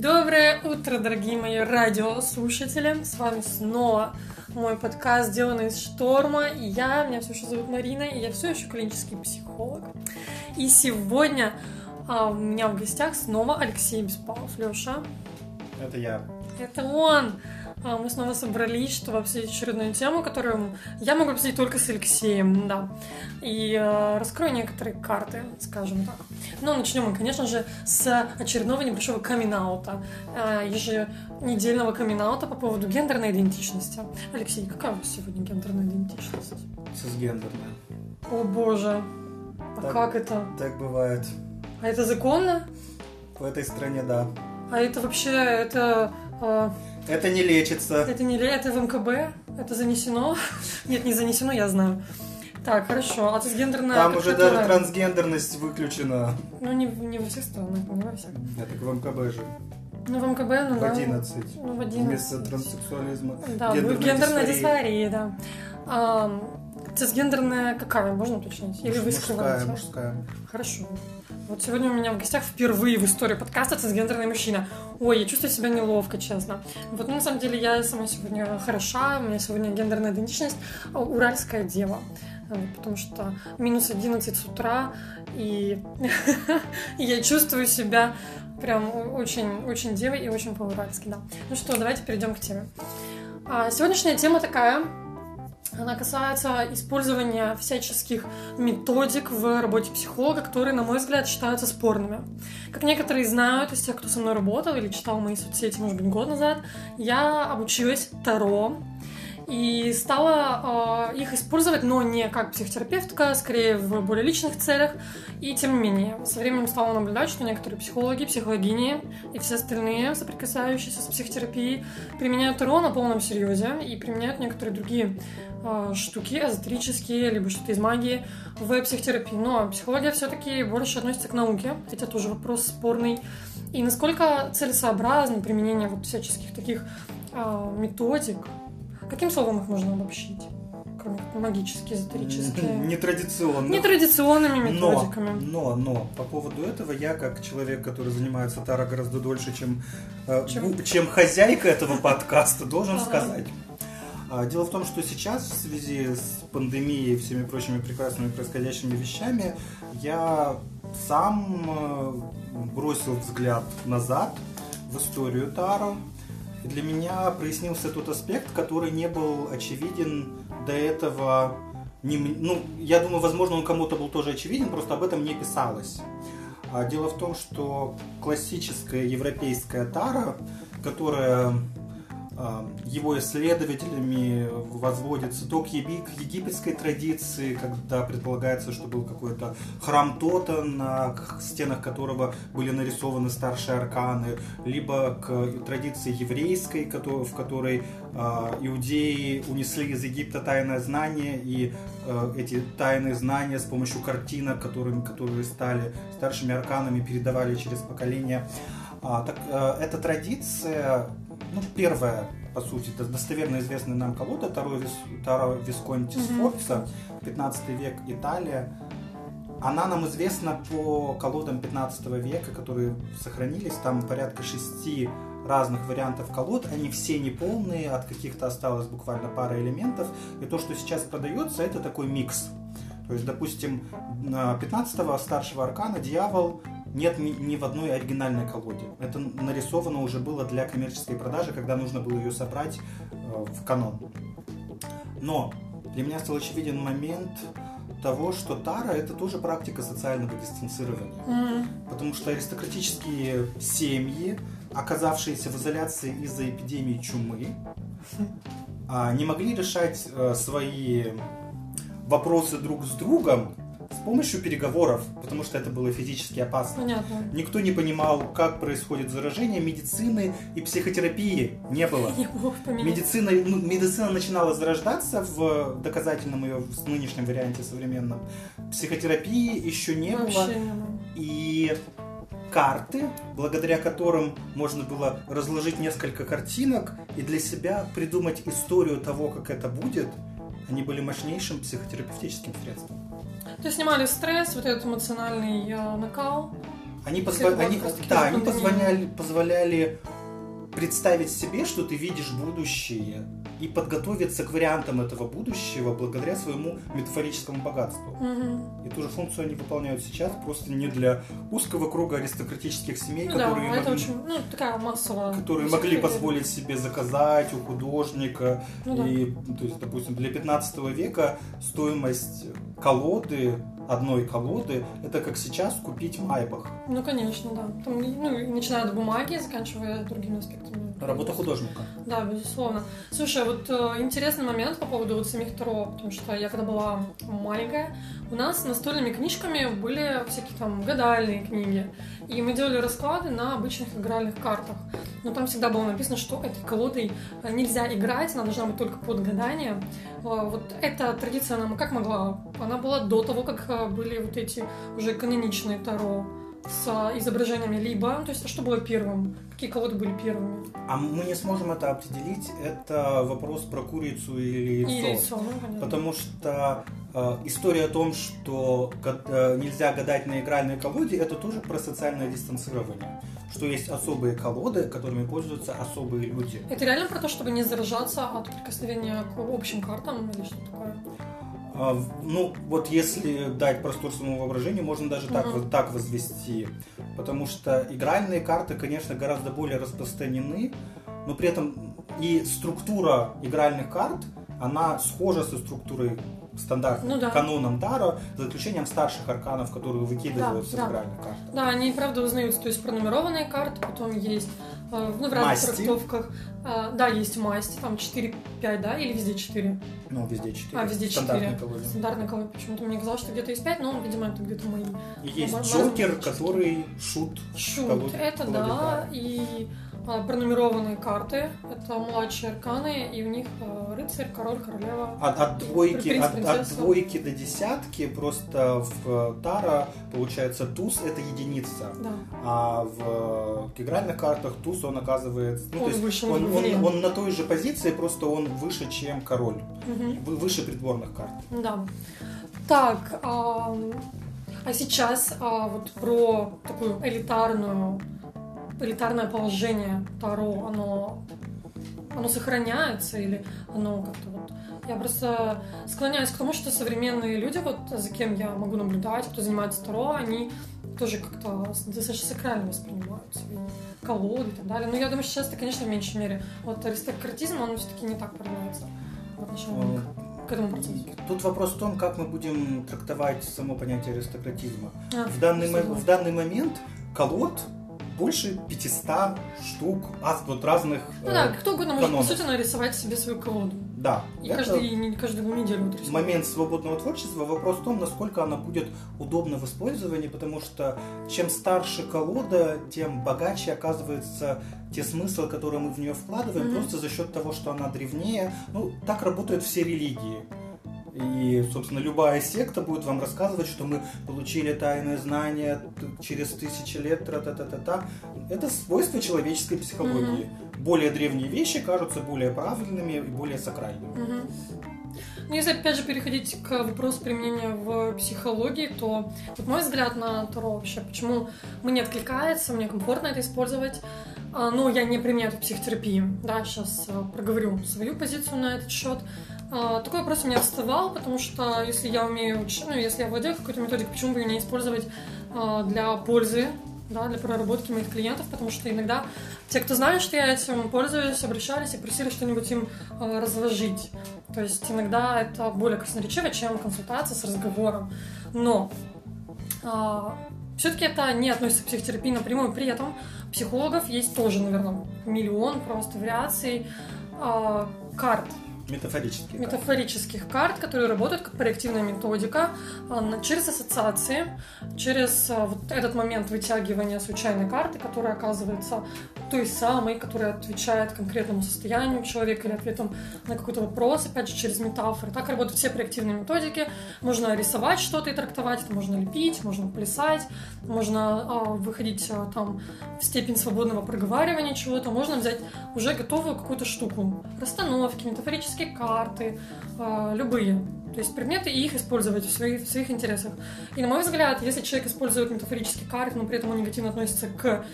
Доброе утро, дорогие мои радиослушатели! С вами снова мой подкаст «Сделанный из шторма». И я, меня все еще зовут Марина, и я все еще клинический психолог. И сегодня а, у меня в гостях снова Алексей Беспалов. Леша. Это я. Это он! А, мы снова собрались, чтобы обсудить очередную тему, которую я могу обсудить только с Алексеем, да. И э, раскрою некоторые карты, скажем так. Но начнем мы, конечно же, с очередного небольшого камин-аута, э, еженедельного камин по поводу гендерной идентичности. Алексей, какая у вас сегодня гендерная идентичность? Цисгендерная. О боже, а Так. как это? Так бывает. А это законно? В этой стране, да. А это вообще, это... э, Это не лечится. Это не это в МКБ? Это занесено? Нет, не занесено, я знаю. Так, хорошо. А цисгендерная... Там уже даже трансгендерность выключена. Ну, не, не во всех странах, не во всех. Я так в МКБ же. Ну, в МКБ, ну В да. 11. Ну, в 11. Вместо транссексуализма. Да, ну, гендерная дисфория, да. А, цисгендерная какая, можно уточнить? Или вы Мужская, скрываете? мужская. Хорошо. Вот сегодня у меня в гостях впервые в истории подкаста цисгендерный мужчина. Ой, я чувствую себя неловко, честно. Вот, ну, на самом деле, я сама сегодня хороша, у меня сегодня гендерная идентичность а, уральская дева. Потому что минус 11 с утра, и я чувствую себя прям очень, очень девой и очень по-уральски, да. Ну что, давайте перейдем к теме. А, Сегодняшняя тема такая, она касается использования всяческих методик в работе психолога, которые, на мой взгляд, считаются спорными. Как некоторые знают из тех, кто со мной работал или читал мои соцсети, может быть, год назад, я обучилась Таро и стала э, их использовать, но не как психотерапевтка, скорее в более личных целях. И тем не менее, со временем стала наблюдать, что некоторые психологи, психологини и все остальные, соприкасающиеся с психотерапией, применяют Таро на полном серьезе и применяют некоторые другие штуки эзотерические, либо что-то из магии в психотерапии. Но психология все-таки больше относится к науке, хотя тоже вопрос спорный. И насколько целесообразно применение вот всяческих таких э, методик, каким словом их можно обобщить? Кроме магические, эзотерические. Нетрадиционными Но, методиками. но, но, по поводу этого я, как человек, который занимается Таро гораздо дольше, чем, э, Чем- чем хозяйка этого подкаста, должен сказать. А, Дело в том, что сейчас в связи с пандемией и всеми прочими прекрасными происходящими вещами я сам э, бросил взгляд назад в историю Таро. И для меня прояснился тот аспект, который не был очевиден до этого. не ну, я думаю, возможно, он кому-то был тоже очевиден, просто об этом не писалось. А дело в том, что классическая европейская тара, которая его исследователями возводится то к, египетской традиции, когда предполагается, что был какой-то храм Тота, на стенах которого были нарисованы старшие арканы, либо к традиции еврейской, в которой а, иудеи унесли из Египта тайное знание, и э, эти тайные знания с помощью картинок, которыми, которые стали старшими арканами, передавали через поколения. А, так, э, эта традиция, ну, первая, по сути, до- достоверно известная нам колода Таро, Вис- Таро Висконти Мгм. Сфорца, 15 век, Италия. Она нам известна по колодам 15 века, которые сохранились. Там порядка шести разных вариантов колод. Они все неполные, от каких-то осталось буквально пара элементов. И то, что сейчас продается, это такой микс. То есть, допустим, на 15-го старшего аркана дьявол нет ни, ни в одной оригинальной колоде. Это нарисовано уже было для коммерческой продажи, когда нужно было ее собрать э, в канон. Но для меня стал очевиден момент того, что Тара это тоже практика социального дистанцирования. М, Потому что аристократические семьи, оказавшиеся в изоляции из-за эпидемии чумы, а, не могли решать э, свои вопросы друг с другом с помощью переговоров, потому что это было физически опасно. Понятно. Никто не понимал, как происходит заражение, медицины и психотерапии не было. Не. Медицина, ну, медицина начинала зарождаться в доказательном ее в нынешнем варианте современном. Психотерапии еще не было. Вообще не было. И карты, благодаря которым можно было разложить несколько картинок и для себя придумать историю того, как это будет, они были мощнейшим психотерапевтическим средством. То есть снимали стресс, вот этот эмоциональный э, накал, Они, Следовало они, да, они позволяли, позволяли представить себе, что ты видишь будущее, и подготовиться к вариантам этого будущего благодаря своему метафорическому богатству. Мгм. И ту же функцию они выполняют сейчас, просто не для узкого круга аристократических семей, Ну да, которые, это могли, очень, ну, такая массовая. которые могли позволить себе заказать у художника. Ну да. И, то есть, допустим, для 15 века стоимость колоды, одной колоды, это как сейчас купить майбах. Ну, конечно, да. Там, ну, начиная от бумаги, заканчивая другими аспектами. Работа художника. Да, безусловно. Слушай, вот э, интересный момент по поводу вот самих Таро, потому что я когда была маленькая, у нас настольными книжками были всякие там гадальные книги, и мы делали расклады на обычных игральных картах. Но там всегда было написано, что этой колодой э, нельзя играть, она должна быть только под гадание. Э, Вот эта традиция, она как могла? Она была до того, как были вот эти уже каноничные Таро с изображениями либо, то есть а что было первым? Какие колоды были первыми? А мы не сможем это определить. Это вопрос про курицу или яйцо. И яйцо, ну, понятно. Потому что э, история о том, что э, нельзя гадать на игральной колоде, это тоже про социальное дистанцирование. Что есть особые колоды, которыми пользуются особые люди. Это реально про то, чтобы не заражаться от прикосновения к общим картам или что такое? А, Ну, вот если дать простор своему воображению, можно даже так, Мгм. вот так возвести. Потому что игральные карты, конечно, гораздо более распространены, но при этом и структура игральных карт, она схожа со структурой стандартным Ну да. каноном Таро, за исключением старших арканов, которые выкидываются Да, в игральных картах. Да, они правда узнаются. То есть пронумерованные карты, потом есть ну, в разных Масти. трактовках. А, да, есть масти, там 4-5, да, или везде 4? Ну, везде 4. А, везде 4. Стандартные колоды. Стандартная колода. Почему-то мне казалось, что где-то есть 5, но, видимо, это где-то мои. И есть Мо- Джокер, который шут. Шут, колоде- это колоде да, Таро. и а, пронумерованные карты, это младшие арканы, и у них э, рыцарь, король, королева. От, от двойки, Принц, от, от двойки до десятки просто в э, Таро получается туз это единица, Да. а в э, игральных картах туз он оказывается, ну, Он то есть он, он он- он на той же позиции, просто он выше, чем король, вы- выше придворных карт. Да. Так, ам, а сейчас а, вот про такую элитарную, элитарное положение Таро, оно, оно сохраняется или оно как-то вот... Я просто склоняюсь к тому, что современные люди, вот за кем я могу наблюдать, кто занимается Таро, они тоже как-то достаточно сакрально воспринимают свои колоды и так далее. Но я думаю, сейчас это, конечно, в меньшей мере. Вот аристократизм, он все-таки не так проявляется в отношении к- к этому процессу. Тут вопрос в том, как мы будем трактовать само понятие аристократизма. А, В данный, согласна. в данный момент колод больше 500 штук от вот разных... Ну э, да, кто угодно может, по канонов. сути, нарисовать себе свою колоду. да. И это- каждый, не- каждую неделю вот рисует. момент свободного творчества. Вопрос в том, насколько она будет удобна в использовании, потому что чем старше колода, тем богаче оказывается те смыслы, которые мы в нее вкладываем, Мгм. просто за счет того, что она древнее. Ну, так работают все религии. И, собственно, любая секта будет вам рассказывать, что мы получили тайное знание через тысячи лет, тра-та-та-та-та. Это свойство человеческой психологии. Более древние вещи кажутся более правильными и более сакральными. Мгм. Ну, если опять же переходить к вопросу применения в психологии, то вот мой взгляд на Таро вообще, почему мне откликается, мне комфортно это использовать, а, но я не применяю это в психотерапии. Да, сейчас проговорю свою позицию на этот счет. А, Такой вопрос у меня вставал, потому что если я умею, уч- ну, если я владею какой-то методикой, почему бы ее не использовать а, для пользы, да, для проработки моих клиентов, потому что иногда те, кто знают, что я этим пользуюсь, обращались и просили что-нибудь им а, разложить. То есть иногда это более красноречиво, чем консультация с разговором. Но все-таки это не относится к психотерапии напрямую. При этом психологов есть тоже, наверное, миллион просто вариаций карт, Метафорически. метафорических карт, которые работают как проективная методика а, через ассоциации, через а, вот этот момент вытягивания случайной карты, которая оказывается той самой, которая отвечает конкретному состоянию человека или ответом на какой-то вопрос, опять же, через метафоры. Так работают все проективные методики. Можно рисовать что-то и трактовать, это можно лепить, можно плясать, можно а, выходить там в степень свободного проговаривания чего-то, можно взять уже готовую какую-то штуку. Расстановки, метафорические карты, а, любые. То есть предметы и их использовать в своих, в своих интересах. И на мой взгляд, если человек использует метафорические карты, но при этом он негативно относится к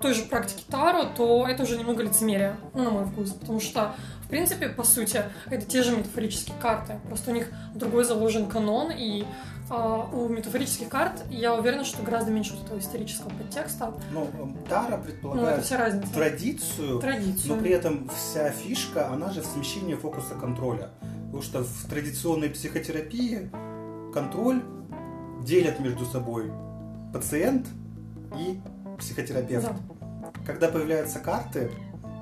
той же практике Таро, то это уже немного лицемерие, ну, на мой вкус. Потому что, в принципе, по сути, это те же метафорические карты. Просто у них другой заложен канон, и а, у метафорических карт я уверена, что гораздо меньше вот этого исторического подтекста. Ну, Таро Ну, предполагает разница. традицию, Традицию. но при этом вся фишка, она же в смещении фокуса контроля. Потому что в традиционной психотерапии контроль делят между собой пациент и психотерапевт. Да. Когда появляются карты,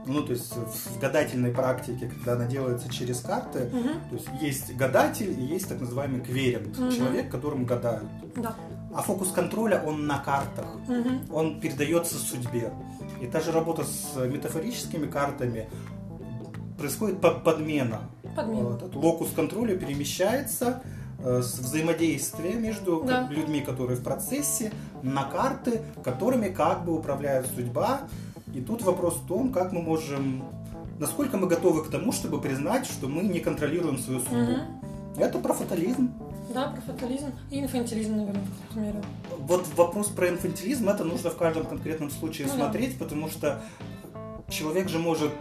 ну, то есть в гадательной практике, когда она делается через карты, Мгм. то есть есть гадатель и есть так называемый кверент, Мгм. человек, которому гадают. Да. А фокус контроля, он на картах Мгм. он передается судьбе. И та же работа с метафорическими картами происходит по- подмена. Подмена. Этот локус контроля перемещается э, с взаимодействия между Да. людьми, которые в процессе, на карты, которыми как бы управляет судьба. И тут вопрос в том, как мы можем, насколько мы готовы к тому, чтобы признать, что мы не контролируем свою судьбу. Мгм. Это про фатализм. Да, про фатализм и инфантилизм, наверное, в какой-то мере. Вот вопрос про инфантилизм, это нужно в каждом конкретном случае Ну да. смотреть, потому что человек же может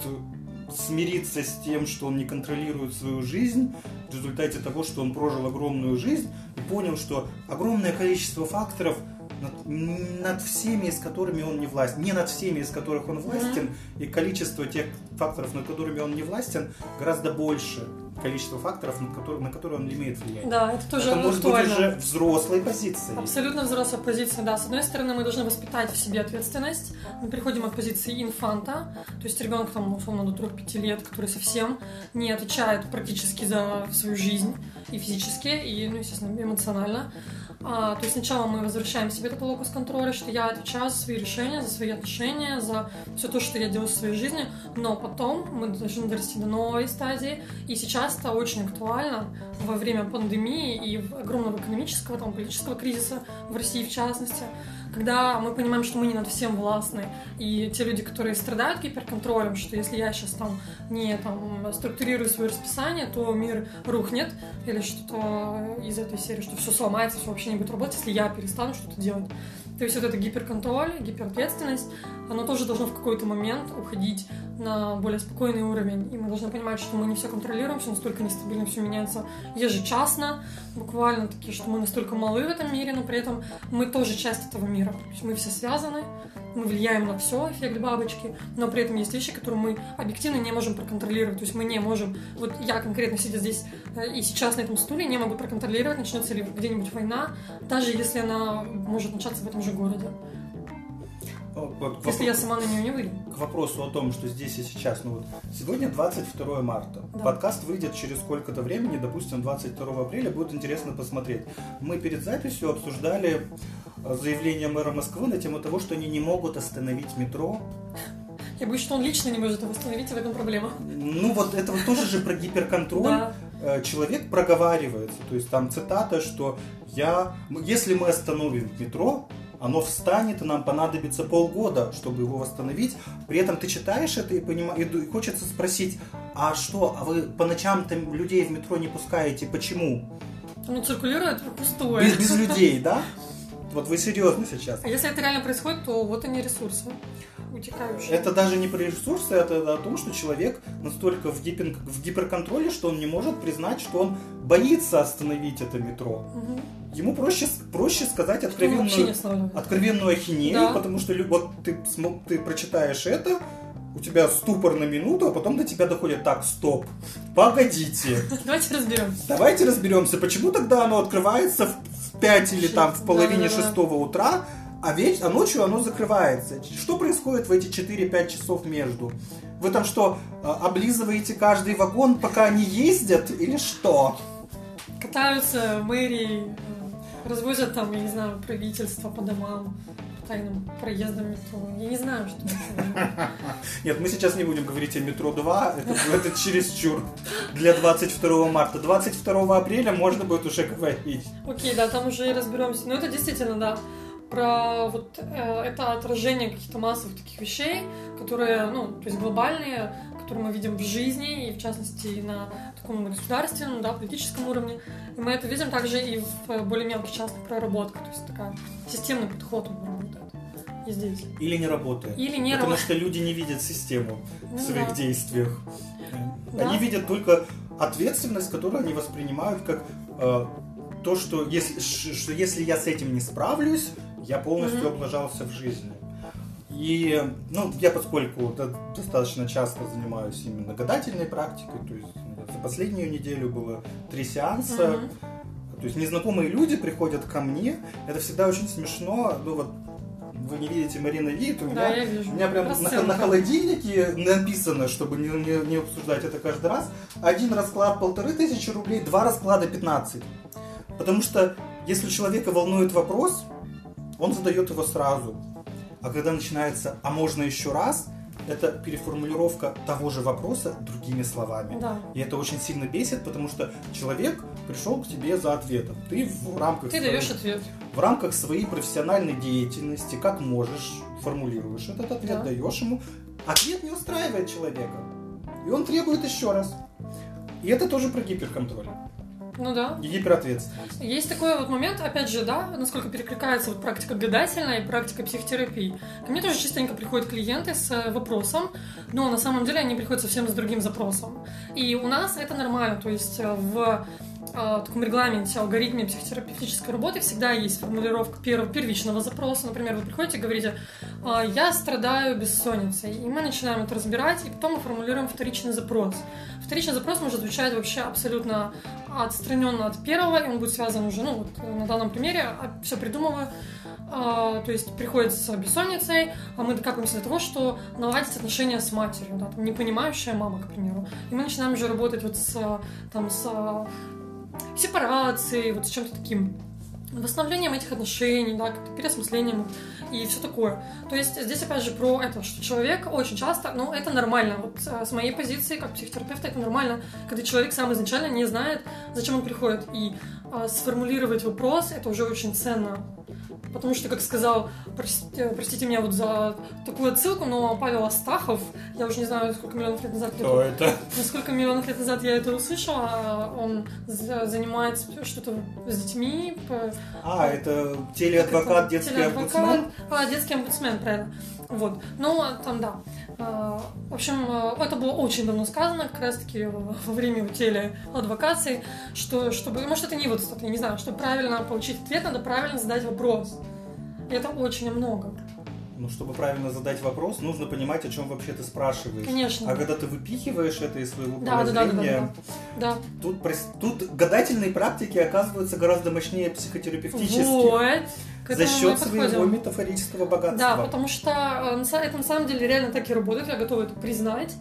смириться с тем, что он не контролирует свою жизнь в результате того, что он прожил огромную жизнь и понял, что огромное количество факторов над, над всеми, с которыми он не властен, не над всеми, из которых он властен, и количество тех факторов, над которыми он не властен, гораздо больше количества факторов, над которых, на которые он имеет влияния. Да, это тоже это может быть актуально. уже взрослой позицией. Абсолютно взрослая позиция, да. С одной стороны, мы должны воспитать в себе ответственность. Мы переходим от позиции инфанта, то есть ребенок там, условно, до 3-5 лет, который совсем не отвечает практически за свою жизнь и физически, и, ну, естественно, эмоционально. А, то есть сначала мы возвращаем себе этот локус контроля, что я отвечаю за свои решения, за свои отношения, за все то, что я делаю в своей жизни, но потом мы должны дорасти до новой стадии, и сейчас это очень актуально во время пандемии и огромного экономического, там, политического кризиса в России в частности, когда мы понимаем, что мы не над всем властны, и те люди, которые страдают гиперконтролем, что если я сейчас там не там, структурирую свое расписание, то мир рухнет, или что-то из этой серии, что все сломается, все вообще не будет работать, если я перестану что-то делать. То есть вот это гиперконтроль, гиперответственность, оно тоже должно в какой-то момент уходить на более спокойный уровень. И мы должны понимать, что мы не все контролируем, все настолько нестабильно, все меняется ежечасно, буквально такие, что мы настолько малы в этом мире, но при этом мы тоже часть этого мира. То есть мы все связаны, мы влияем на все, эффект бабочки, но при этом есть вещи, которые мы объективно не можем проконтролировать. То есть мы не можем, вот я конкретно сидя здесь э, и сейчас на этом стуле, не могу проконтролировать, начнется ли где-нибудь война, даже если она может начаться в этом же городе. Если я сама на нее не выйду. к вопросу о том, что здесь и сейчас, ну вот сегодня 22 марта. Да. Подкаст выйдет через сколько-то времени, допустим, 22 апреля, будет интересно посмотреть. Мы перед записью обсуждали заявление мэра Москвы на тему того, что они не могут остановить метро. Я боюсь, что он лично не может это восстановить, и в этом проблема. Ну вот это вот тоже же про гиперконтроль. Да. Э, Человек проговаривается, то есть там цитата, что я, если мы остановим метро, оно встанет, и нам понадобится полгода, чтобы его восстановить. При этом ты читаешь это и, понима- и хочется спросить, а что, а вы по ночам там людей в метро не пускаете, почему? Оно циркулирует пустое. Без, без людей, да? Вот вы серьезно сейчас. А если это реально происходит, то вот они ресурсы утекающие. Это даже не про ресурсы, это о том, что человек настолько в, гипер- в гиперконтроле, что он не может признать, что он боится остановить это метро. Мгм. Ему проще, проще сказать откровенную, откровенную ахинею, Да. потому что вот ты, смо- ты прочитаешь это, у тебя ступор на минуту, а потом до тебя доходит так, стоп, погодите, Давайте разберемся. давайте разберемся, почему тогда оно открывается в 5 или там в половине Да-да-да. шестого утра, а, веч- а ночью оно закрывается. Что происходит в эти 4-5 часов между? Вы там что, а, облизываете каждый вагон, пока они ездят, или что? Катаются мэрии, э, развозят там, я не знаю, правительство по домам, тайным проездам метро. Я не знаю, что это. Нет, мы сейчас не будем говорить о метро 2, это, это чересчур для 22 марта. 22 апреля можно будет уже говорить. Окей, да, там уже и разберемся. Но это действительно, да, про вот э, это отражение каких-то массовых таких вещей, которые, ну, то есть глобальные, которые мы видим в жизни, и в частности и на таком государственном, да, политическом уровне. И мы это видим также и в более мелких частных проработках. То есть такая системный подход он работает и здесь. Или не работает. Или не Потому работает. что люди не видят систему Ну в своих да. действиях. Да. Они видят только ответственность, которую они воспринимают как э, то, что если, что если я с этим не справлюсь, я полностью Мгм. облажался в жизни. И, ну, я поскольку до- достаточно часто занимаюсь именно гадательной практикой, то есть ну, за последнюю неделю было три сеанса, Мгм. то есть незнакомые люди приходят ко мне, это всегда очень смешно, ну вот вы не видите, Марина видит, у меня Да, я вижу. у меня прям на, на холодильнике написано, чтобы не, не- не обсуждать это каждый раз. Один расклад полторы тысячи рублей, два расклада 15. Потому что если человека волнует вопрос, он задает его сразу. А когда начинается «а можно еще раз?», это переформулировка того же вопроса другими словами. Да. И это очень сильно бесит, потому что человек пришел к тебе за ответом. Ты в рамках Ты своей- даешь ответ. в рамках своей профессиональной деятельности, как можешь, формулируешь этот ответ, Да. даешь ему. Ответ не устраивает человека. И он требует еще раз. И это тоже про гиперконтроль Ну да. и гиперответственность. Есть такой вот момент, опять же, да, насколько перекликается вот практика гадательная и практика психотерапии. Ко мне тоже частенько приходят клиенты с э, вопросом, но на самом деле они приходят совсем с другим запросом. И у нас это нормально, то есть э, в э, таком регламенте, алгоритме психотерапевтической работы всегда есть формулировка первого, первичного запроса. Например, вы приходите и говорите, «А, я страдаю бессонницей, и мы начинаем это разбирать, и потом мы формулируем вторичный запрос. Вторичный запрос может звучать вообще абсолютно отстраненно от первого, и он будет связан уже, ну, вот на данном примере, все придумываю. А, то есть приходит с бессонницей, а мы докапываемся до того, что наладить отношения с матерью, да, там, непонимающая мама, к примеру. И мы начинаем уже работать вот с, там, с сепарацией, вот с чем-то таким восстановлением этих отношений, да, переосмыслением и все такое. То есть здесь опять же про это, что человек очень часто, ну это нормально, вот э, с моей позиции как психотерапевта это нормально, когда человек сам изначально не знает, зачем он приходит, и э, сформулировать вопрос это уже очень ценно. Потому что, как сказал, простите, простите меня вот за такую отсылку, но Павел Астахов, я уже не знаю, сколько миллионов лет назад Кто это? Насколько миллионов лет назад я это услышала, он за- занимается что-то с детьми. А, это телеадвокат, детский телеадвокат. омбудсмен. А, детский омбудсмен, правильно. Вот. Ну, там, да. А, В общем, э, это было очень давно сказано, как раз-таки во время телеадвокации, что, чтобы, может, это не вот, я не знаю, чтобы правильно получить ответ, надо правильно задать вопрос. И это очень много. Ну, чтобы правильно задать вопрос, нужно понимать, о чем вообще ты спрашиваешь. Конечно. А когда ты выпихиваешь это из своего Да, поля да, да, да, да, да. Тут, тут гадательные практики оказываются гораздо мощнее психотерапевтических. Вот. К За счет своего метафорического богатства. Да, потому что э, это на самом деле реально так и работает, я готова это признать,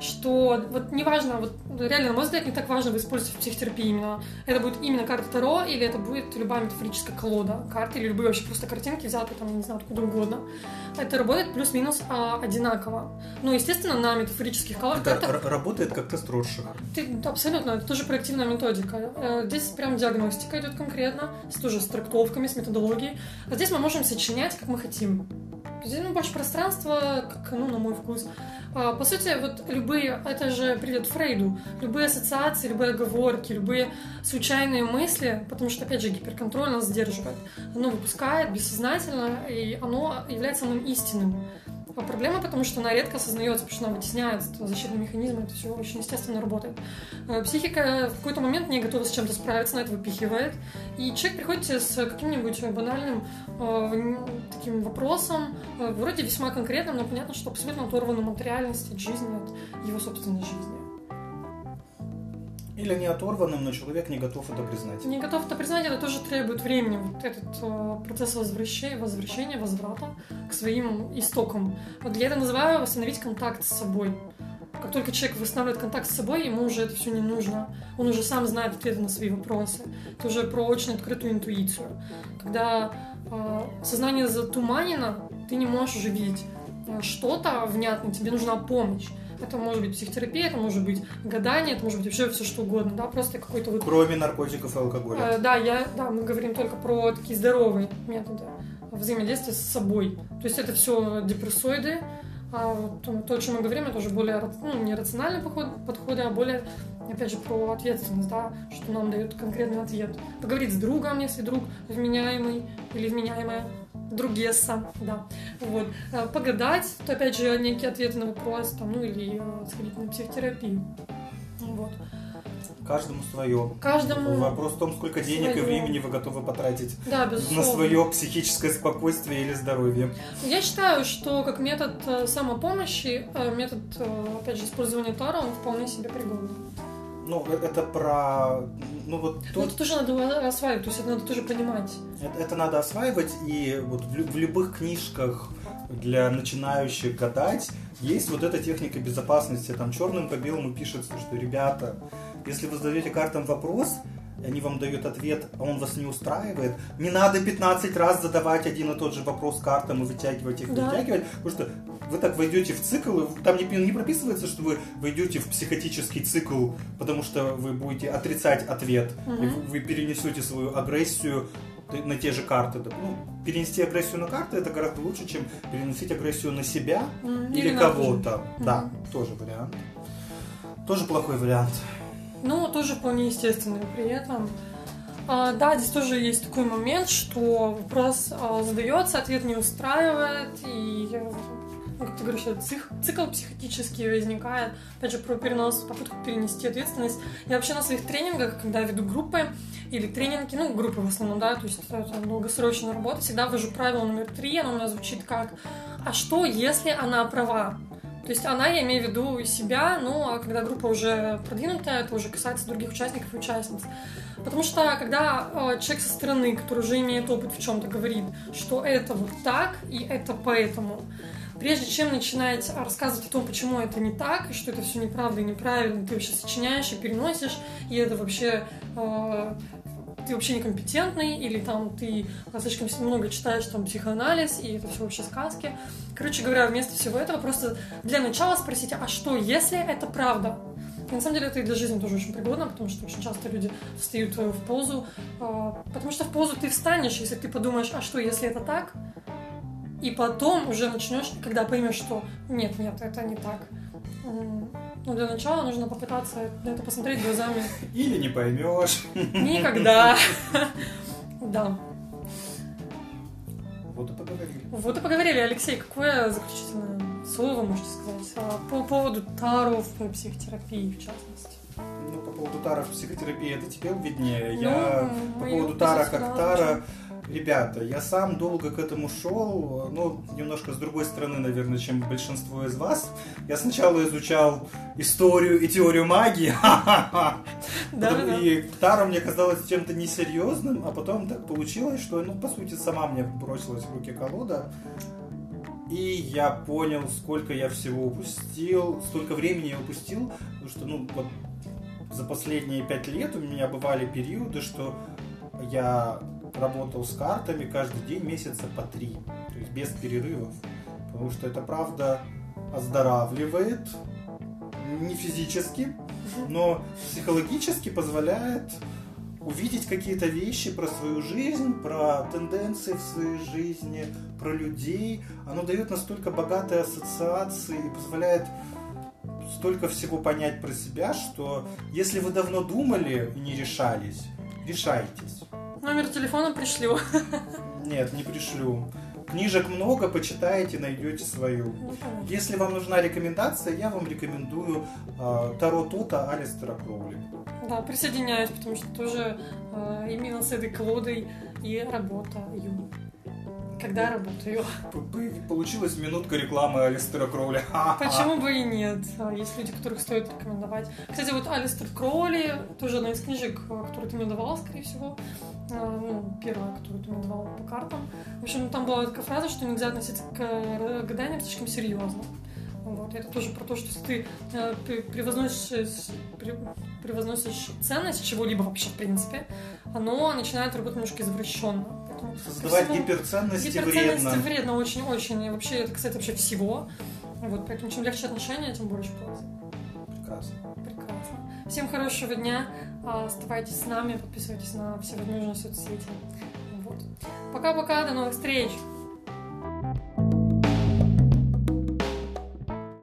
что вот неважно, вот реально, на мой взгляд, не так важно вы используете в психотерапии именно. Это будет именно карта Таро, или это будет любая метафорическая колода карты, или любые вообще просто картинки взяты там, не знаю, откуда угодно. Это работает плюс-минус а, одинаково. Ну, естественно, на метафорических коло- Это картах работает как тест Роршаха. ты, абсолютно, это тоже проактивная методика. Э, Здесь прям диагностика идет конкретно, с тоже с трактовками, с методологией. А здесь мы можем сочинять, как мы хотим. Ну, больше пространства, как, ну, на мой вкус. А, По сути, вот любые, это же придет Фрейду, любые ассоциации, любые оговорки, любые случайные мысли, потому что, опять же, гиперконтроль нас сдерживает. Оно выпускает бессознательно, и оно является самым истинным. А проблема, потому что она редко осознается, потому что она вытесняет защитный механизм, это все очень естественно работает. Э, Психика в какой-то момент не готова с чем-то справиться, она это выпихивает. И человек приходит с каким-нибудь банальным э, таким вопросом, э, вроде весьма конкретным, но понятно, что абсолютно оторванным от реальности, от жизни, от его собственной жизни. Или не оторванным, но человек не готов это признать. Не готов это признать, это тоже требует времени. Вот этот э, процесс возвращения, возвращения, возврата к своим истокам. Вот я это называю восстановить контакт с собой. Как только человек восстанавливает контакт с собой, ему уже это все не нужно. Он уже сам знает ответы на свои вопросы. Это уже про очень открытую интуицию. Когда э, сознание затуманено, ты не можешь уже видеть э, что-то внятное, тебе нужна помощь. Это может быть психотерапия, это может быть гадание, это может быть вообще все что угодно, да, просто какой-то вот Кроме наркотиков и алкоголя. Э, Да, я, да, мы говорим только про такие здоровые методы взаимодействия с собой. То есть это все депрессоиды, А вот то, о чем мы говорим, это уже более ну, не рациональный подход, подходы, а более, опять же, про ответственность, да, что нам дает конкретный ответ. Поговорить с другом, если друг вменяемый или вменяемая, другесса, да, вот. А погадать, то, опять же, некий ответ на вопрос, там, ну, или э, сходить на психотерапию, вот. Каждому свое. Каждому. Вопрос в том, сколько денег свое. и времени вы готовы потратить да, на свое психическое спокойствие или здоровье. Я считаю, что как метод э, самопомощи, э, метод, э, опять же, использования Тара, он вполне себе пригоден. Ну, это про... Ну, вот тут... Ну, это тоже надо осваивать, то есть это надо тоже понимать. Это, это надо осваивать, и вот в, в любых книжках для начинающих гадать есть вот эта техника безопасности. Там черным по белому пишется, что, ребята, если вы задаете картам вопрос, и они вам дают ответ, а он вас не устраивает, не надо 15 раз задавать один и тот же вопрос картам и вытягивать их, да. вытягивать, потому что вы так войдете в цикл, там не, не прописывается, что вы войдете в психотический цикл, потому что вы будете отрицать ответ, угу. и вы, вы перенесете свою агрессию на те же карты. Ну, перенести агрессию на карты это гораздо лучше, чем переносить агрессию на себя mm, или, или кого-то. Mm-hmm. Да, тоже вариант. Тоже плохой вариант. Ну, тоже вполне естественный при этом. А, да, здесь тоже есть такой момент, что вопрос а, задается, ответ не устраивает, и, как ты говоришь, цикл, цикл психотический возникает. Опять же, про перенос, попытку перенести ответственность. Я вообще на своих тренингах, когда веду группы или тренинги, ну, группы в основном, да, то есть это долгосрочная работа, всегда ввожу правило номер три, оно у меня звучит как «А что, если она права?» То есть она, я имею в виду себя, ну, а когда группа уже продвинутая, это уже касается других участников и участниц. Потому что когда э, человек со стороны, который уже имеет опыт в чем-то, говорит, что это вот так и это поэтому, прежде чем начинать рассказывать о том, почему это не так, и что это все неправда и неправильно, ты вообще сочиняешь и переносишь, и это вообще э, ты вообще некомпетентный, или там ты слишком много читаешь там психоанализ, и это все вообще сказки. Короче говоря, вместо всего этого просто для начала спросите, а что, если это правда? И на самом деле это и для жизни тоже очень пригодно, потому что очень часто люди встают в позу, а, потому что в позу ты встанешь, если ты подумаешь, а что, если это так? И потом уже начнешь, когда поймешь, что нет, нет, это не так. Ну, для начала нужно попытаться на это посмотреть глазами. Или не поймешь. Никогда. Да. Вот и поговорили. Вот и поговорили. Алексей, какое заключительное слово можете сказать а, по поводу таров в психотерапии, в частности? Ну, по поводу тара в психотерапии это тебе виднее. Ну, Я по поводу тара как тара... Ребята, я сам долго к этому шел, ну, немножко с другой стороны, наверное, чем большинство из вас. Я сначала изучал историю и теорию магии, и Тара мне казалось чем-то несерьезным, а потом так получилось, что, ну, по сути, сама мне бросилась в руки колода, и я понял, сколько я всего упустил, столько времени я упустил, потому что, ну, вот за последние пять лет у меня бывали периоды, что я работал с картами каждый день месяца по три, то есть без перерывов, потому что это правда оздоравливает, не физически, но психологически позволяет увидеть какие-то вещи про свою жизнь, про тенденции в своей жизни, про людей. Оно дает настолько богатые ассоциации и позволяет столько всего понять про себя, что если вы давно думали и не решались, решайтесь. Номер телефона пришлю. Нет, не пришлю. Книжек много, почитаете, найдете свою. Ну, Если вам нужна рекомендация, я вам рекомендую э, Таро Тота Алистера Кроули. Да, присоединяюсь, потому что тоже э, именно с этой колодой и работаю когда работаю. Получилась минутка рекламы Алистера Кроули. Почему бы и нет? А, есть люди, которых стоит рекомендовать. Кстати, вот Алистер Кроули, тоже одна из книжек, а, которую ты мне давала, скорее всего. А, ну, первая, которую ты мне давала по картам. В общем, там была такая фраза, что нельзя относиться к гаданиям слишком серьезно. Вот. Это тоже про то, что если ты э, превозносишь, превозносишь ценность чего-либо вообще, в принципе, оно начинает работать немножко извращенно. Создавать всего, гиперценности, гиперценности вредно. вредно очень-очень. Вообще, это кстати вообще всего. Вот, поэтому чем легче отношения, тем больше пользы. Прекрасно. Прекрасно. Всем хорошего дня. А, оставайтесь с нами, подписывайтесь на все возможные соцсети. Вот. Пока-пока, до новых встреч!